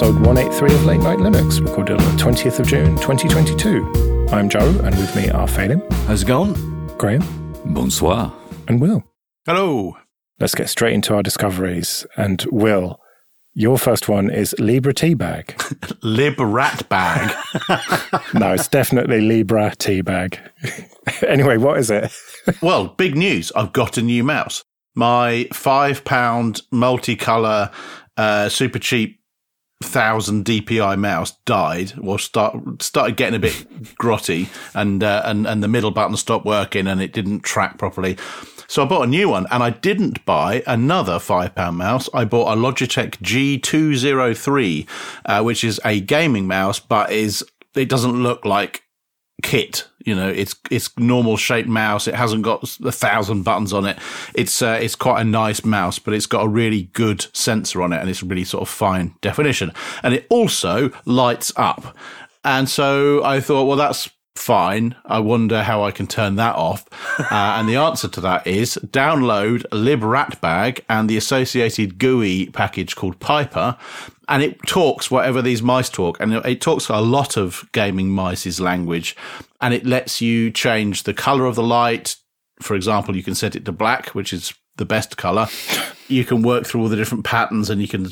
episode 183 of Late Night Linux, recorded on the 20th of June 2022. I'm Joe, and with me are Phelim. How's it going? Graham. Bonsoir. And Will. Hello. Let's get straight into our discoveries. And Will, your first one is Libra Teabag. Lib Rat Bag. no, it's definitely Libra Teabag. anyway, what is it? well, big news. I've got a new mouse. My five pound multicolor, uh, super cheap thousand DPI mouse died or start started getting a bit grotty and uh, and and the middle button stopped working and it didn't track properly. So I bought a new one and I didn't buy another five pound mouse. I bought a Logitech G203, uh, which is a gaming mouse, but is, it doesn't look like kit. You know, it's it's normal shaped mouse. It hasn't got a thousand buttons on it. It's uh, it's quite a nice mouse, but it's got a really good sensor on it, and it's really sort of fine definition. And it also lights up. And so I thought, well, that's fine. I wonder how I can turn that off. Uh, and the answer to that is download libratbag and the associated GUI package called Piper. And it talks whatever these mice talk. And it talks a lot of gaming mice's language. And it lets you change the color of the light. For example, you can set it to black, which is the best color. You can work through all the different patterns and you can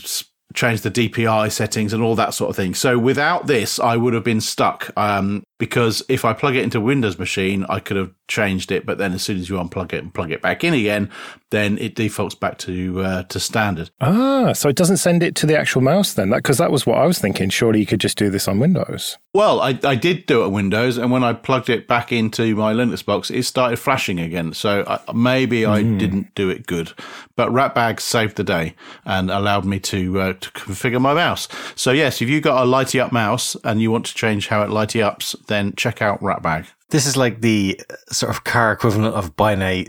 change the DPI settings and all that sort of thing. So without this, I would have been stuck. Um, because if I plug it into Windows machine, I could have changed it, but then as soon as you unplug it and plug it back in again, then it defaults back to uh, to standard. Ah, so it doesn't send it to the actual mouse then, because that, that was what I was thinking. Surely you could just do this on Windows. Well, I, I did do it on Windows, and when I plugged it back into my Linux box, it started flashing again. So I, maybe I mm. didn't do it good, but Ratbag saved the day and allowed me to uh, to configure my mouse. So yes, if you've got a lighty up mouse and you want to change how it lighty ups, then check out Ratbag. This is like the uh, sort of car equivalent of buying a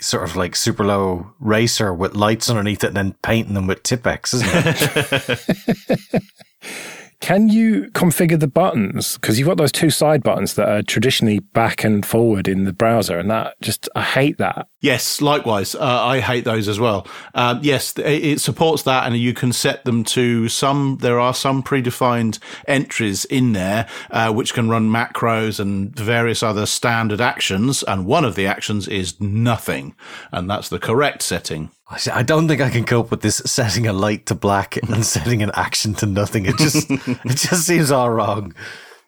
sort of like super low racer with lights underneath it and then painting them with Tipp-Ex, isn't it? Can you configure the buttons? Because you've got those two side buttons that are traditionally back and forward in the browser, and that just, I hate that. Yes, likewise. Uh, I hate those as well. Uh, yes, it supports that, and you can set them to some, there are some predefined entries in there, uh, which can run macros and various other standard actions. And one of the actions is nothing. And that's the correct setting. I don't think I can cope with this setting a light to black and setting an action to nothing. It just it just seems all wrong.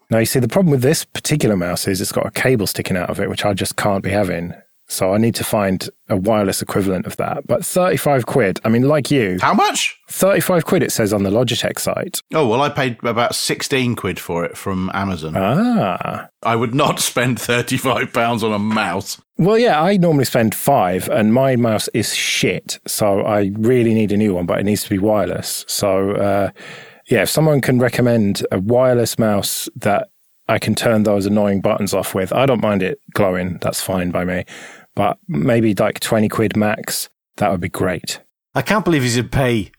Now you see the problem with this particular mouse is it's got a cable sticking out of it, which I just can't be having. So I need to find a wireless equivalent of that. But 35 quid, I mean, like you. How much? 35 quid, it says on the Logitech site. Oh, well, I paid about 16 quid for it from Amazon. Ah. I would not spend 35 pounds on a mouse. Well, yeah, I normally spend five, and my mouse is shit. So I really need a new one, but it needs to be wireless. So, uh, yeah, if someone can recommend a wireless mouse that I can turn those annoying buttons off with, I don't mind it glowing. That's fine by me but maybe like 20 quid max. That would be great. I can't believe you should pay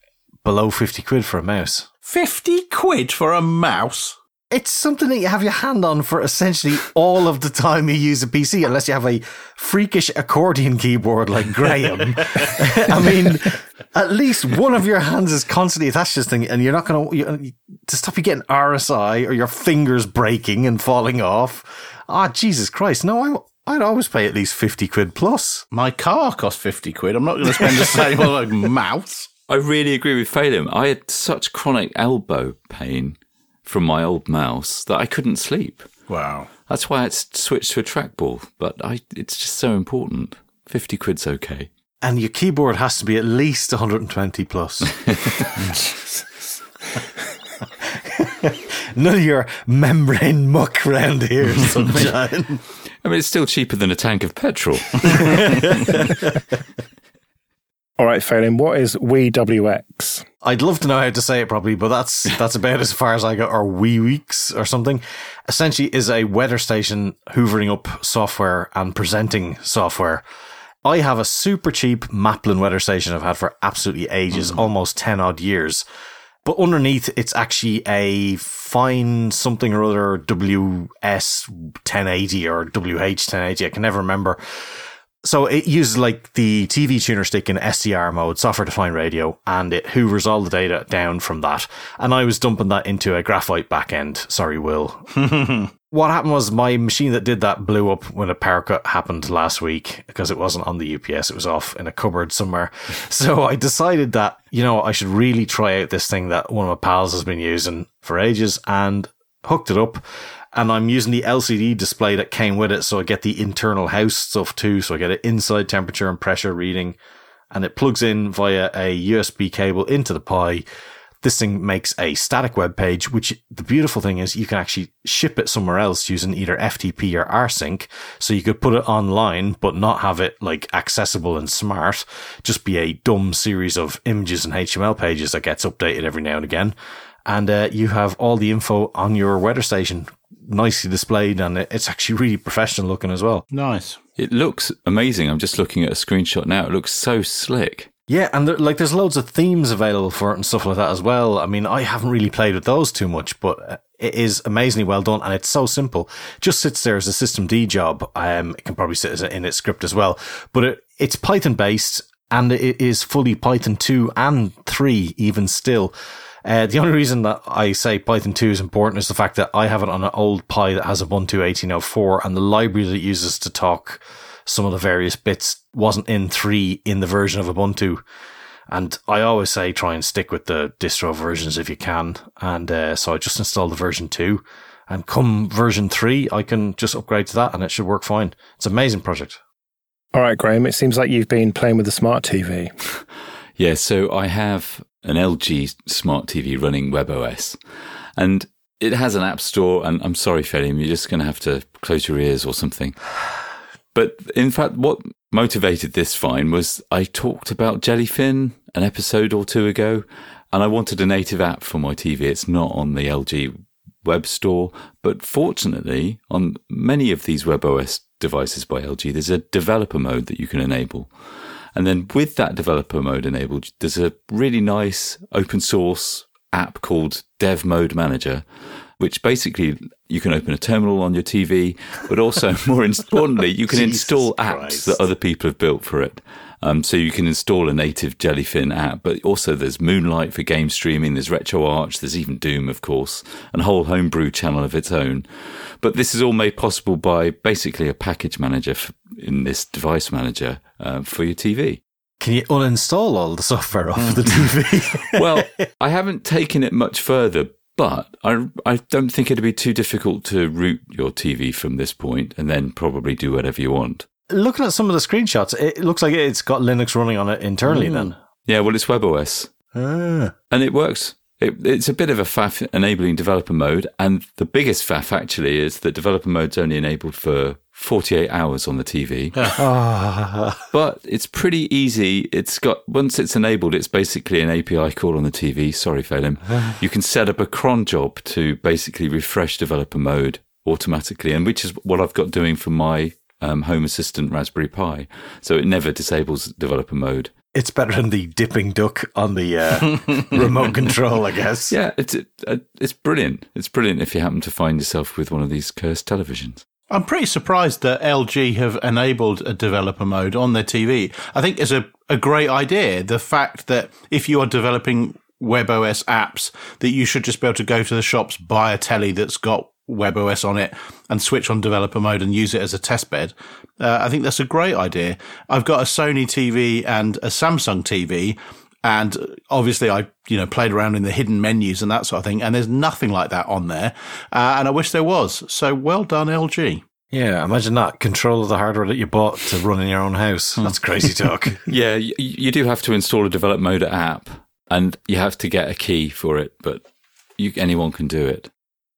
below 50 quid for a mouse. 50 quid for a mouse? It's something that you have your hand on for essentially all of the time you use a PC, unless you have a freakish accordion keyboard like Graham. I mean, at least one of your hands is constantly attached to this thing, and you're not going to to stop you getting RSI or your fingers breaking and falling off. Ah, oh, Jesus Christ! No, I I'd always pay at least 50 quid plus. My car cost 50 quid. I'm not going to spend the same on a mouse. I really agree with Phelim. I had such chronic elbow pain from my old mouse that I couldn't sleep. Wow. That's why I switched to a trackball, but I, it's just so important. 50 quid's okay. And your keyboard has to be at least 120 plus. None of your membrane muck round here, sunshine. I mean, it's still cheaper than a tank of petrol. All right, Phelim, what is WeeWX? I'd love to know how to say it properly, but that's that's about as far as I go. Or Wee Weeks or something. Essentially, is a weather station hoovering up software and presenting software. I have a super cheap Maplin weather station I've had for absolutely ages, mm. almost ten odd years but underneath, it's actually a fine something or other WS 1080 or WH 1080. I can never remember. So it uses like the TV tuner stick in SDR mode, software defined radio, and it hoovers all the data down from that. And I was dumping that into a graphite backend. Sorry, Will. what happened was my machine that did that blew up when a power cut happened last week because it wasn't on the UPS. It was off in a cupboard somewhere. so I decided that, you know, I should really try out this thing that one of my pals has been using for ages and hooked it up and I'm using the LCD display that came with it. So I get the internal house stuff too. So I get an inside temperature and pressure reading and it plugs in via a USB cable into the Pi. This thing makes a static web page, which the beautiful thing is you can actually ship it somewhere else using either FTP or rsync. So you could put it online, but not have it like accessible and smart. Just be a dumb series of images and HTML pages that gets updated every now and again. And uh, you have all the info on your weather station nicely displayed and it's actually really professional looking as well. Nice. It looks amazing. I'm just looking at a screenshot now. It looks so slick. Yeah, and there, like there's loads of themes available for it and stuff like that as well. I mean, I haven't really played with those too much, but uh, it is amazingly well done and it's so simple. Just sits there as a systemd job. Um, it can probably sit in its script as well, but it, it's Python based and it is fully Python 2 and 3 even still. Uh, the only reason that I say Python 2 is important is the fact that I have it on an old Pi that has Ubuntu 18.04 and the library that it uses to talk some of the various bits wasn't in 3 in the version of Ubuntu. And I always say try and stick with the distro versions if you can. And uh, so I just installed the version 2. And come version 3, I can just upgrade to that and it should work fine. It's an amazing project. All right, Graham, it seems like you've been playing with the smart TV. Yeah, so I have an LG smart TV running WebOS, and it has an app store. And I'm sorry, Phelim, you're just going to have to close your ears or something. But in fact, what motivated this fine was I talked about Jellyfin an episode or two ago, and I wanted a native app for my TV. It's not on the LG web store, but fortunately, on many of these WebOS devices by LG, there's a developer mode that you can enable. And then with that developer mode enabled, there's a really nice open source app called Dev Mode Manager, which basically you can open a terminal on your TV, but also more importantly, you can install apps Christ. that other people have built for it. Um, so you can install a native Jellyfin app, but also there's Moonlight for game streaming, there's RetroArch, there's even Doom, of course, and a whole homebrew channel of its own. But this is all made possible by basically a package manager in this device manager uh, for your TV. Can you uninstall all the software off the TV? well, I haven't taken it much further, but I, I don't think it'd be too difficult to root your TV from this point and then probably do whatever you want. Looking at some of the screenshots, it looks like it's got Linux running on it internally mm. then. Yeah, well, it's WebOS. Ah. And it works. It, it's a bit of a faff enabling developer mode. And the biggest faff actually is that developer mode's only enabled for 48 hours on the TV. but it's pretty easy. It's got, once it's enabled, it's basically an API call on the TV. Sorry, Phelim. You can set up a cron job to basically refresh developer mode automatically, and which is what I've got doing for my um, Home Assistant Raspberry Pi. So it never disables developer mode. It's better than the dipping duck on the uh, remote control, I guess. Yeah, it's it, uh, it's brilliant. It's brilliant if you happen to find yourself with one of these cursed televisions. I'm pretty surprised that LG have enabled a developer mode on their TV. I think it's a, a great idea. The fact that if you are developing WebOS apps, that you should just be able to go to the shops, buy a telly that's got WebOS on it and switch on developer mode and use it as a test bed. Uh, I think that's a great idea. I've got a Sony TV and a Samsung TV. And obviously, I you know played around in the hidden menus and that sort of thing, and there's nothing like that on there. Uh, and I wish there was. So well done, LG. Yeah, imagine that control of the hardware that you bought to run in your own house. Hmm. That's crazy talk. yeah, you, you, do have to install a develop mode app, and you have to get a key for it, but you, anyone can do it.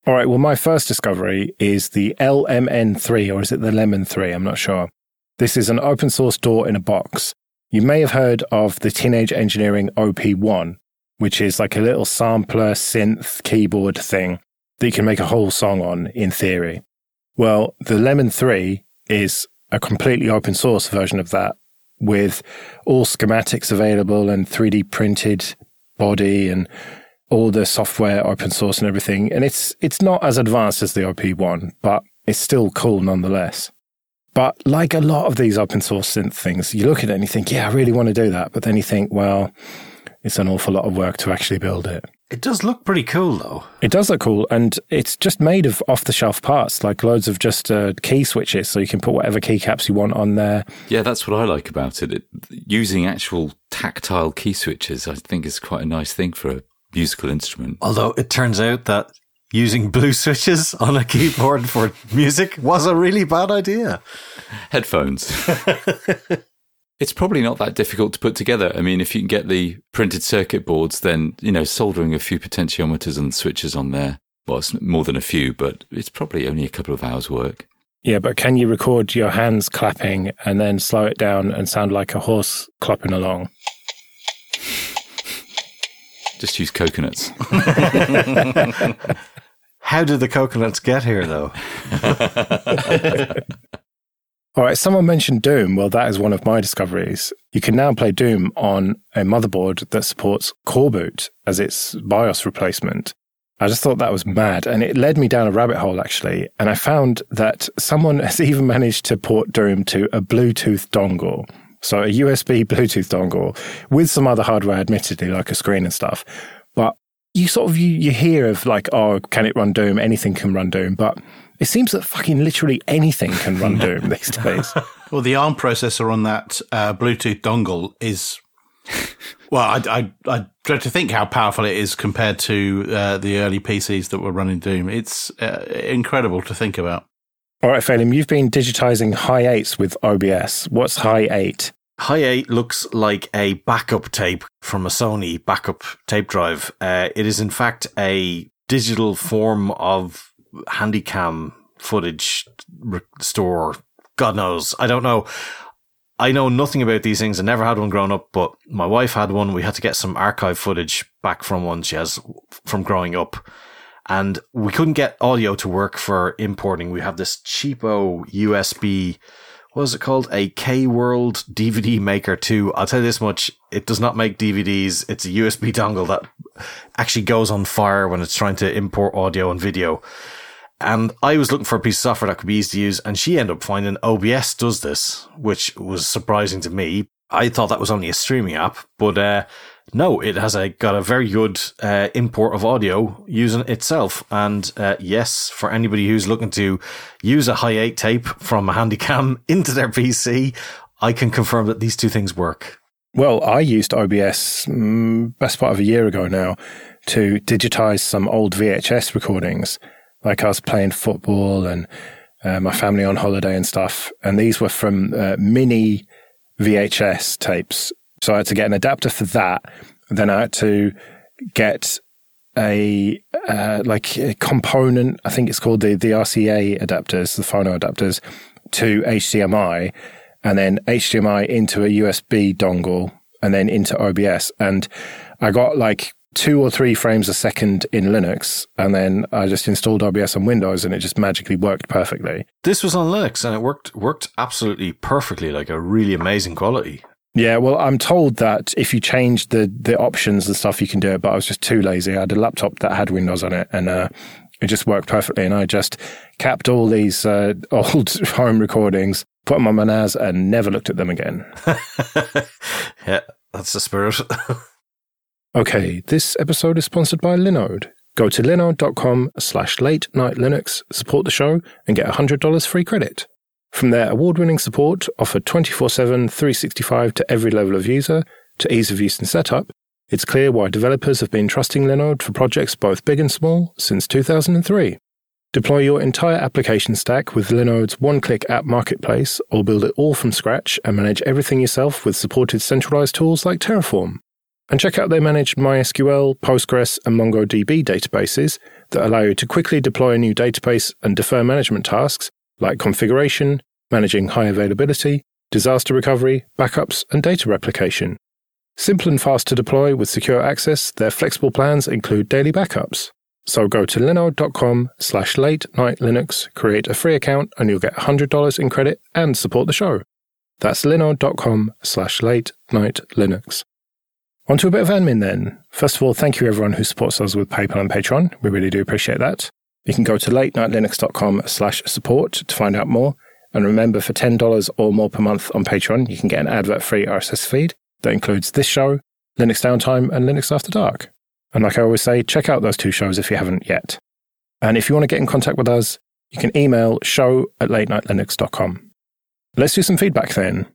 All right. Well, my first discovery is the LMN3, or is it the Lemon 3? I'm not sure. This is an open source DAW in a box. You may have heard of the Teenage Engineering OP1, which is like a little sampler synth keyboard thing that you can make a whole song on in theory. Well, the Lemon 3 is a completely open source version of that with all schematics available and 3D printed body and all the software open source and everything. And it's it's not as advanced as the OP1, but it's still cool nonetheless. But like a lot of these open source synth things, you look at it and you think, yeah, I really want to do that. But then you think, well, it's an awful lot of work to actually build it. It does look pretty cool, though. It does look cool, and it's just made of off the shelf parts, like loads of just uh, key switches, so you can put whatever keycaps you want on there. Yeah, that's what I like about it. it. Using actual tactile key switches, I think, is quite a nice thing for a musical instrument. Although it turns out that using blue switches on a keyboard for music was a really bad idea. Headphones. It's probably not that difficult to put together. I mean, if you can get the printed circuit boards, then, you know, soldering a few potentiometers and switches on there. Well, it's more than a few, but it's probably only a couple of hours work. Yeah, but can you record your hands clapping and then slow it down and sound like a horse clopping along? Just use coconuts. How did the coconuts get here, though? All right, someone mentioned Doom. Well, that is one of my discoveries. You can now play Doom on a motherboard that supports Coreboot as its BIOS replacement. I just thought that was mad. And it led me down a rabbit hole, actually. And I found that someone has even managed to port Doom to a Bluetooth dongle. So a USB Bluetooth dongle with some other hardware, admittedly, like a screen and stuff. But you sort of, you, you hear of like, oh, can it run Doom? Anything can run Doom. But it seems that fucking literally anything can run Doom these days. Well, the ARM processor on that uh, Bluetooth dongle is. Well, I, I, I dread to think how powerful it is compared to uh, the early PCs that were running Doom. It's uh, incredible to think about. All right, Phelim, you've been digitizing high eights with OBS. What's high eight? High 8 looks like a backup tape from a Sony backup tape drive. Uh, it is, in fact, a digital form of handycam footage store. God knows. I don't know. I know nothing about these things. I never had one growing up, but my wife had one. We had to get some archive footage back from one she has from growing up. And we couldn't get audio to work for importing. We have this cheapo USB, what is it called? A K World DVD Maker 2. I'll tell you this much. It does not make DVDs. It's a USB dongle that actually goes on fire when it's trying to import audio and video. And I was looking for a piece of software that could be easy to use, and she ended up finding OBS does this, which was surprising to me. I thought that was only a streaming app, but uh, no, it has a got a very good uh, import of audio using itself. And uh, yes, for anybody who's looking to use a Hi8 tape from a Handycam into their PC, I can confirm that these two things work. Well, I used OBS mm, best part of a year ago now to digitize some old VHS recordings like I was playing football and uh, my family on holiday and stuff. And these were from uh, mini VHS tapes. So I had to get an adapter for that. Then I had to get a uh, like a component. I think it's called the the RCA adapters, the phono adapters to HDMI, and then HDMI into a USB dongle, and then into OBS. And I got like two or three frames a second in Linux, and then I just installed OBS on Windows, and it just magically worked perfectly. This was on Linux, and it worked worked absolutely perfectly, like a really amazing quality. Yeah, well, I'm told that if you change the the options and stuff, you can do it. But I was just too lazy. I had a laptop that had Windows on it, and uh, it just worked perfectly. And I just capped all these uh, old home recordings, put them on my NAS, and never looked at them again. yeah, that's the spirit. Okay, this episode is sponsored by Linode. Go to linode.com slash late night Linux, support the show, and get $100 free credit. From their award winning support, offered 24 7, 365 to every level of user, to ease of use and setup, it's clear why developers have been trusting Linode for projects both big and small since 2003. Deploy your entire application stack with Linode's one click app marketplace, or build it all from scratch and manage everything yourself with supported centralized tools like Terraform. And check out their managed MySQL, Postgres, and MongoDB databases that allow you to quickly deploy a new database and defer management tasks like configuration, managing high availability, disaster recovery, backups, and data replication. Simple and fast to deploy with secure access, their flexible plans include daily backups. So go to linode.com slash late night Linux, create a free account, and you'll get $100 in credit and support the show. That's linode.com slash late night Linux. On to a bit of admin then. First of all, thank you everyone who supports us with PayPal and Patreon. We really do appreciate that. You can go to latenightlinux.com slash support to find out more. And remember, for $10 or more per month on Patreon, you can get an advert free RSS feed that includes this show, Linux Downtime, and Linux After Dark. And like I always say, check out those two shows if you haven't yet. And if you want to get in contact with us, you can email show at latenightlinux.com. Let's do some feedback then.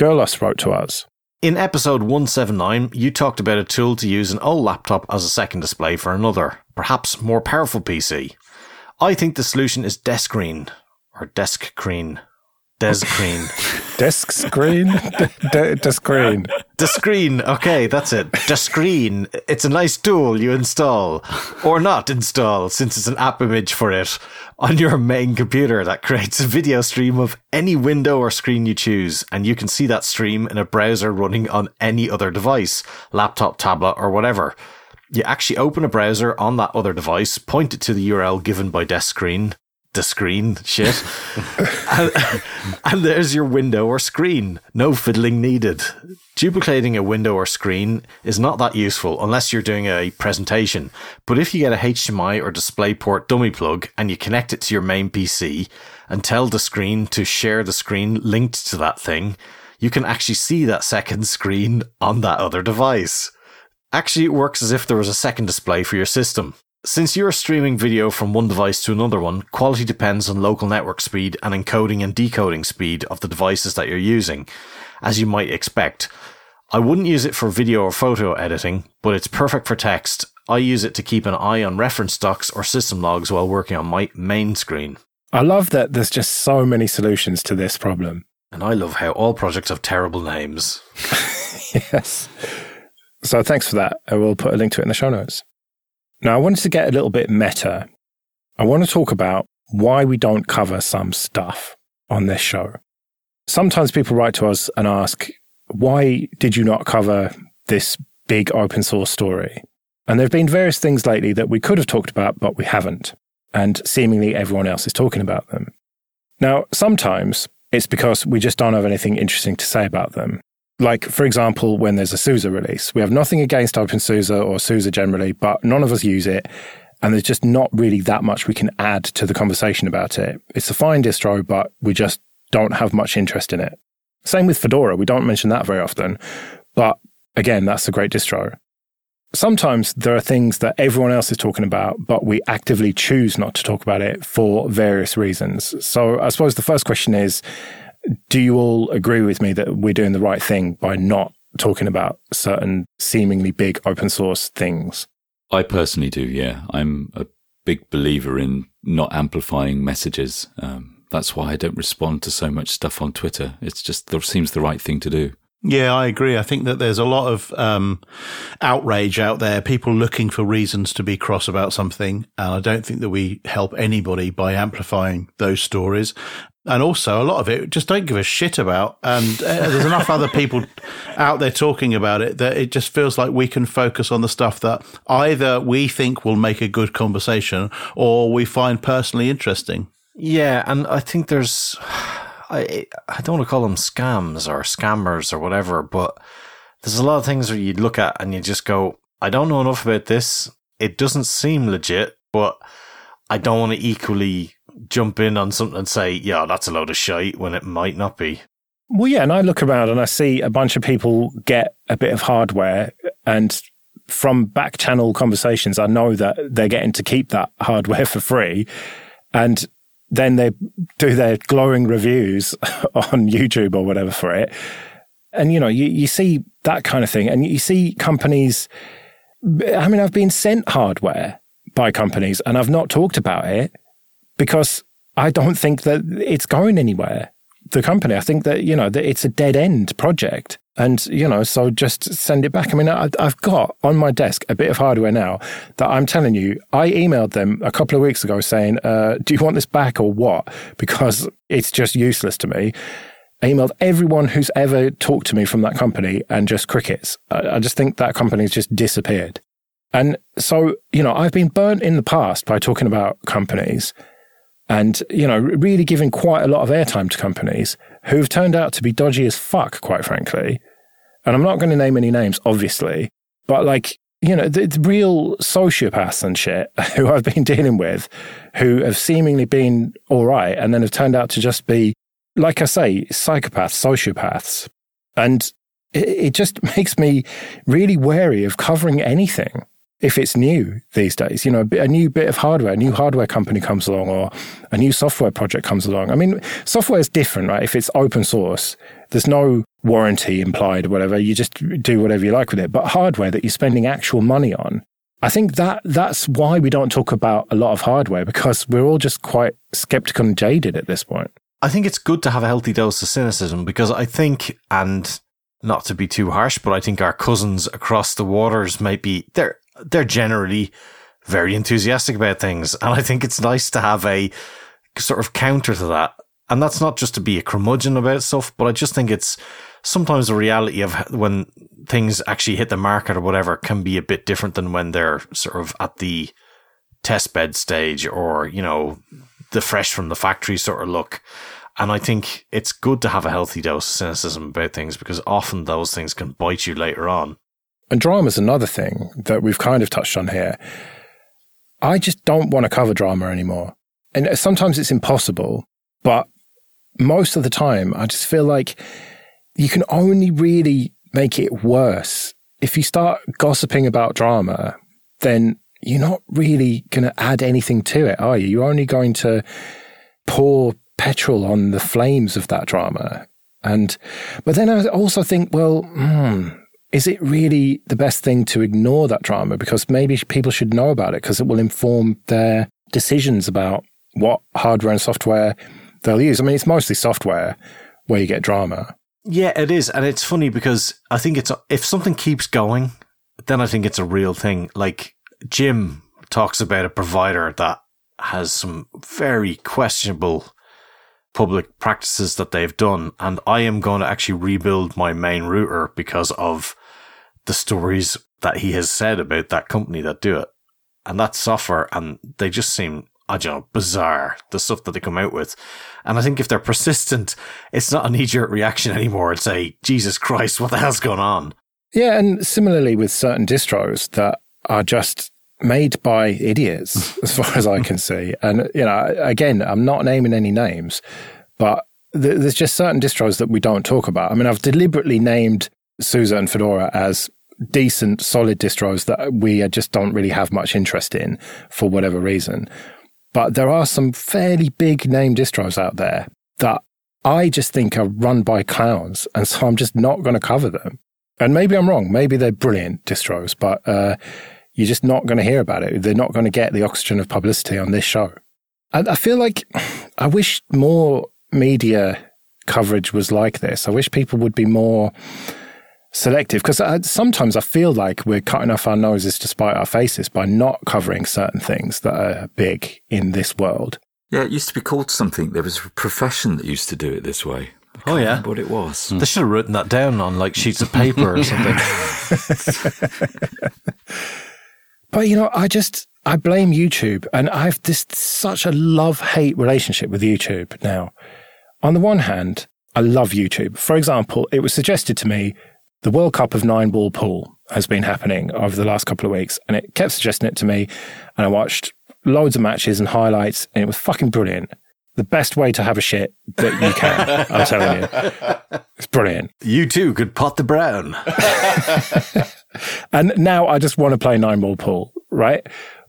Girlos wrote to us. In episode 179, you talked about a tool to use an old laptop as a second display for another, perhaps more powerful PC. I think the solution is Deskreen, or Deskreen. Deskreen. Desk screen? De- de- screen. Deskreen, okay, that's it. Deskreen. It's a nice tool you install, or not install, since it's an app image for it, on your main computer that creates a video stream of any window or screen you choose, and you can see that stream in a browser running on any other device, laptop, tablet, or whatever. You actually open a browser on that other device, point it to the URL given by Deskreen, the screen shit. and, and, there's your window or screen. No fiddling needed. Duplicating a window or screen is not that useful unless you're doing a presentation. But if you get a HDMI or DisplayPort dummy plug and you connect it to your main PC and tell the screen to share the screen linked to that thing, you can actually see that second screen on that other device. Actually, it works as if there was a second display for your system. Since you're streaming video from one device to another one, quality depends on local network speed and encoding and decoding speed of the devices that you're using, as you might expect. I wouldn't use it for video or photo editing, but it's perfect for text. I use it to keep an eye on reference docs or system logs while working on my main screen. I love that there's just so many solutions to this problem. And I love how all projects have terrible names. yes. So thanks for that. I will put a link to it in the show notes. Now, I wanted to get a little bit meta. I want to talk about why we don't cover some stuff on this show. Sometimes people write to us and ask, why did you not cover this big open source story? And there have been various things lately that we could have talked about, but we haven't. And seemingly everyone else is talking about them. Now, sometimes it's because we just don't have anything interesting to say about them. Like, for example, when there's a SUSE release, we have nothing against OpenSUSE or SUSE generally, but none of us use it. And there's just not really that much we can add to the conversation about it. It's a fine distro, but we just don't have much interest in it. Same with Fedora. We don't mention that very often. But again, that's a great distro. Sometimes there are things that everyone else is talking about, but we actively choose not to talk about it for various reasons. So I suppose the first question is, do you all agree with me that we're doing the right thing by not talking about certain seemingly big open source things? I personally do, yeah. I'm a big believer in not amplifying messages. Um, that's why I don't respond to so much stuff on Twitter. It's just there seems the right thing to do. Yeah, I agree. I think that there's a lot of um, outrage out there, people looking for reasons to be cross about something. And I don't think that we help anybody by amplifying those stories and also a lot of it just don't give a shit about. And uh, there's enough other people out there talking about it that it just feels like we can focus on the stuff that either we think will make a good conversation or we find personally interesting. Yeah, and I think there's, I I don't want to call them scams or scammers or whatever, but there's a lot of things where you look at and you just go, I don't know enough about this. It doesn't seem legit, but I don't want to equally jump in on something and say, yeah, that's a load of shite when it might not be. Well, yeah, and I look around and I see a bunch of people get a bit of hardware, and from back channel conversations, I know that they're getting to keep that hardware for free, and then they do their glowing reviews on YouTube or whatever for it. And you know, you, you see that kind of thing, and you see companies. I mean, I've been sent hardware by companies, and I've not talked about it because I don't think that it's going anywhere. The company, I think that, you know, that it's a dead end project. And, you know, so just send it back. I mean, I, have got on my desk a bit of hardware now that I'm telling you, I emailed them a couple of weeks ago saying, uh, do you want this back or what? Because it's just useless to me. I emailed everyone who's ever talked to me from that company and just crickets. I, I just think that company's just disappeared. And so, you know, I've been burnt in the past by talking about companies and, you know, really giving quite a lot of airtime to companies who've turned out to be dodgy as fuck, quite frankly. And I'm not going to name any names, obviously, but like, you know, the, the real sociopaths and shit who I've been dealing with who have seemingly been all right and then have turned out to just be like I say, psychopaths, sociopaths. And it, it just makes me really wary of covering anything if it's new these days. You know, a new bit of hardware, a new hardware company comes along or a new software project comes along. I mean, software is different, right? If it's open source, there's no warranty implied or whatever. You just do whatever you like with it. But hardware that you're spending actual money on, I think that that's why we don't talk about a lot of hardware because we're all just quite skeptical and jaded at this point. I think it's good to have a healthy dose of cynicism because I think, and not to be too harsh, but I think our cousins across the waters might be they're they're generally very enthusiastic about things, and I think it's nice to have a sort of counter to that. And that's not just to be a curmudgeon about stuff, but I just think it's sometimes the reality of when things actually hit the market or whatever can be a bit different than when they're sort of at the test bed stage or, you know, the fresh from the factory sort of look. And I think it's good to have a healthy dose of cynicism about things because often those things can bite you later on. And drama is another thing that we've kind of touched on here. I just don't want to cover drama anymore. And sometimes it's impossible, but most of the time, I just feel like you can only really make it worse. If you start gossiping about drama, then you're not really going to add anything to it, are you? You're only going to pour petrol on the flames of that drama. And, but then I also think, well, hmm, is it really the best thing to ignore that drama? Because maybe people should know about it because it will inform their decisions about what hardware and software they'll use. I mean, it's mostly software where you get drama. Yeah, it is. And it's funny because I think it's, if something keeps going, then I think it's a real thing. Like Jim talks about a provider that has some very questionable public practices that they've done. And I am going to actually rebuild my main router because of the stories that he has said about that company that do it. And that software, and they just seem, I don't know, bizarre, the stuff that they come out with. And I think if they're persistent, it's not a knee jerk reaction anymore. It's a, Jesus Christ, what the hell's going on? Yeah. And similarly with certain distros that are just made by idiots, as far as I can see. And, you know, again, I'm not naming any names, but th- there's just certain distros that we don't talk about. I mean, I've deliberately named SUSE and Fedora as decent, solid distros that we just don't really have much interest in for whatever reason. But there are some fairly big name distros out there that I just think are run by clowns. And so I'm just not going to cover them. And maybe I'm wrong. Maybe they're brilliant distros, but, uh, you're just not going to hear about it. They're not going to get the oxygen of publicity on this show. I, I feel like I wish more media coverage was like this. I wish people would be more selective because sometimes I feel like we're cutting off our noses to spite our faces by not covering certain things that are big in this world. Yeah, it used to be called something. There was a profession that used to do it this way. Oh yeah, what it was. Hmm. They should have written that down on like sheets of paper or something. But you know, I just I blame YouTube, and I've this such a love hate relationship with YouTube now. On the one hand, I love YouTube. For example, it was suggested to me the World Cup of nine ball pool has been happening over the last couple of weeks, and it kept suggesting it to me, and I watched loads of matches and highlights, and it was fucking brilliant. The best way to have a shit that you can, I'm telling you. It's brilliant. You too could pot the brown. And now I just want to play nine ball pool, right?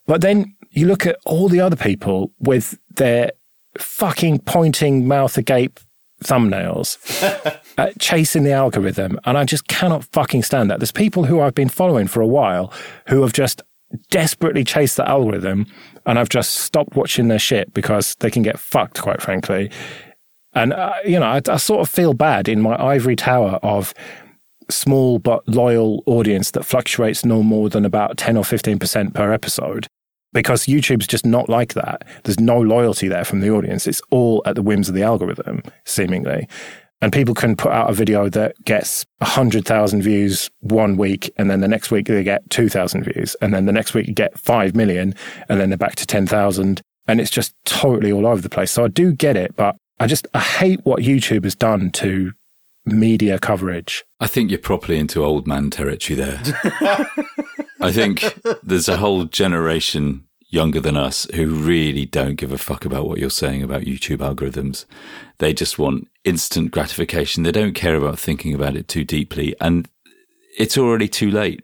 But then you look at all the other people with their fucking pointing mouth agape thumbnails, uh, chasing the algorithm. And I just cannot fucking stand that. There's people who I've been following for a while who have just desperately chased the algorithm and I've just stopped watching their shit because they can get fucked, quite frankly. And, uh, you know, I, I sort of feel bad in my ivory tower of small but loyal audience that fluctuates no more than about 10 or 15% per episode because YouTube's just not like that. There's no loyalty there from the audience. It's all at the whims of the algorithm, seemingly. And people can put out a video that gets 100,000 views one week, and then the next week they get 2,000 views, and then the next week you get 5 million, and then they're back to 10,000. And it's just totally all over the place. So I do get it, but I just, I hate what YouTube has done to media coverage. I think you're properly into old man territory there. I think there's a whole generation younger than us who really don't give a fuck about what you're saying about YouTube algorithms. They just want instant gratification. They don't care about thinking about it too deeply. And it's already too late.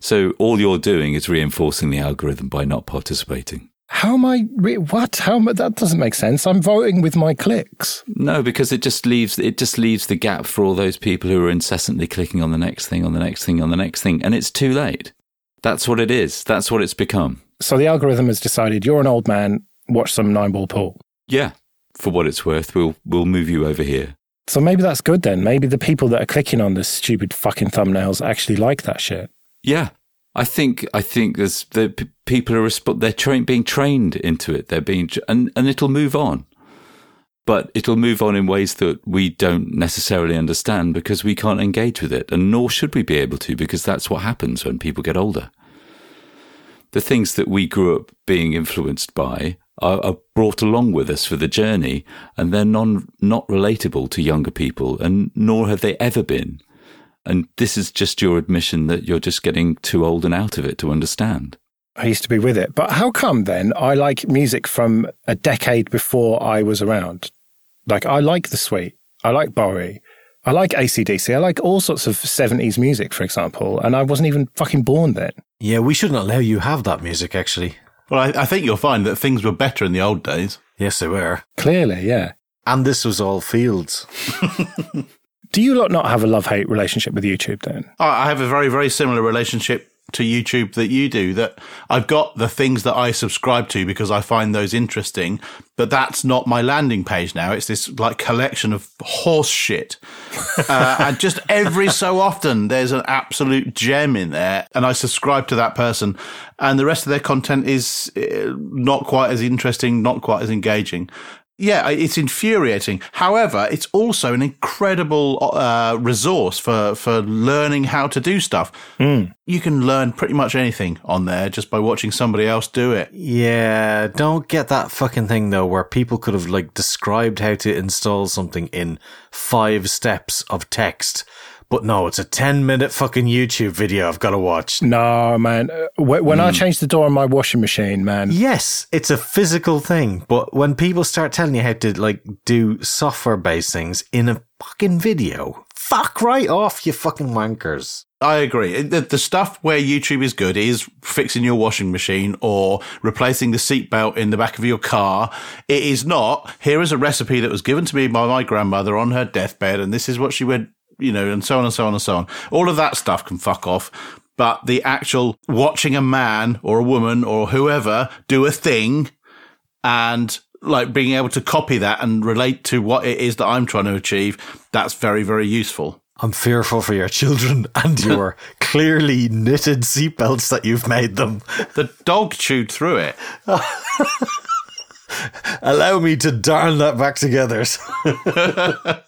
So all you're doing is reinforcing the algorithm by not participating. How am I? Re- what? How am I, that doesn't make sense. I'm voting with my clicks. No, because it just leaves it just leaves the gap for all those people who are incessantly clicking on the next thing, on the next thing, on the next thing, and it's too late. That's what it is. That's what it's become. So the algorithm has decided you're an old man. Watch some nine ball pool. Yeah, for what it's worth, we'll we'll move you over here. So maybe that's good then. Maybe the people that are clicking on the stupid fucking thumbnails actually like that shit. Yeah, I think I think there's the p- people are resp- they're tra- being trained into it. They're being tr- and and it'll move on, but it'll move on in ways that we don't necessarily understand because we can't engage with it, and nor should we be able to because that's what happens when people get older. The things that we grew up being influenced by are, are brought along with us for the journey, and they're non not relatable to younger people, and nor have they ever been. And this is just your admission that you're just getting too old and out of it to understand. I used to be with it. But how come then I like music from a decade before I was around? Like, I like The Sweet. I like Bowie. I like ACDC. I like all sorts of 70s music, for example. And I wasn't even fucking born then. Yeah, we shouldn't allow you have that music, actually. Well, I, I think you'll find that things were better in the old days. Yes, they were. Clearly, yeah. And this was all fields. Do you lot not have a love hate relationship with YouTube then? I I have a very, very similar relationship to YouTube that you do. That I've got the things that I subscribe to because I find those interesting, but that's not my landing page now. It's this like collection of horse shit. uh, and just every so often there's an absolute gem in there and I subscribe to that person and the rest of their content is uh, not quite as interesting, not quite as engaging. Yeah, it's infuriating. However, it's also an incredible uh, resource for, for learning how to do stuff. You can learn pretty much anything on there just by watching somebody else do it. Yeah, don't get that fucking thing though, where people could have like described how to install something in five steps of text. But no, it's a 10 minute fucking YouTube video I've got to watch. No, man. Uh, wh- When I change the door on my washing machine, man, Yes, it's a physical thing, but when people start telling you how to like do software based things in a fucking video, fuck right off, you fucking wankers. I agree. The, the stuff where YouTube is good is fixing your washing machine or replacing the seatbelt in the back of your car. It is not, here is a recipe that was given to me by my grandmother on her deathbed, and this is what she would, you know, and so on and so on and so on. All of that stuff can fuck off. But the actual watching a man or a woman or whoever do a thing and like being able to copy that and relate to what it is that I'm trying to achieve, that's very, very useful. I'm fearful for your children and your clearly knitted seatbelts that you've made them. The dog chewed through it. Allow me to darn that back together.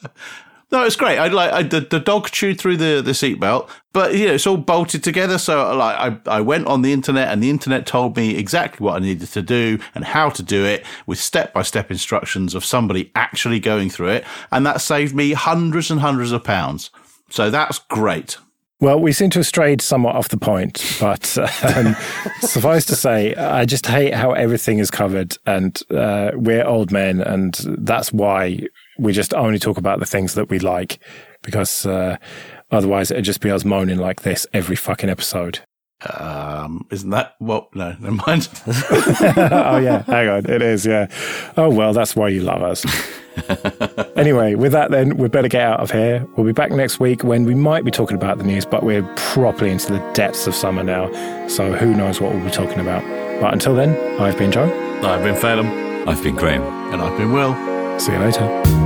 No, it's great. I like I, the the dog chewed through the the seatbelt, but you know it's all bolted together. So like I I went on the internet and the internet told me exactly what I needed to do and how to do it with step by step instructions of somebody actually going through it, and that saved me hundreds and hundreds of pounds. So that's great. Well, we seem to have strayed somewhat off the point, but um, suffice to say, I just hate how everything is covered, and uh, we're old men, and that's why we just only talk about the things that we like, because uh, otherwise it'd just be us moaning like this every fucking episode. Um, isn't that well? No, never mind. oh yeah, hang on, it is, yeah. Oh well, that's why you love us. anyway, with that, then we better get out of here. We'll be back next week when we might be talking about the news, but we're properly into the depths of summer now, so who knows what we'll be talking about. But until then, I've been Joe. I've been Phelim, I've been Graham. and I've been Will. See you later.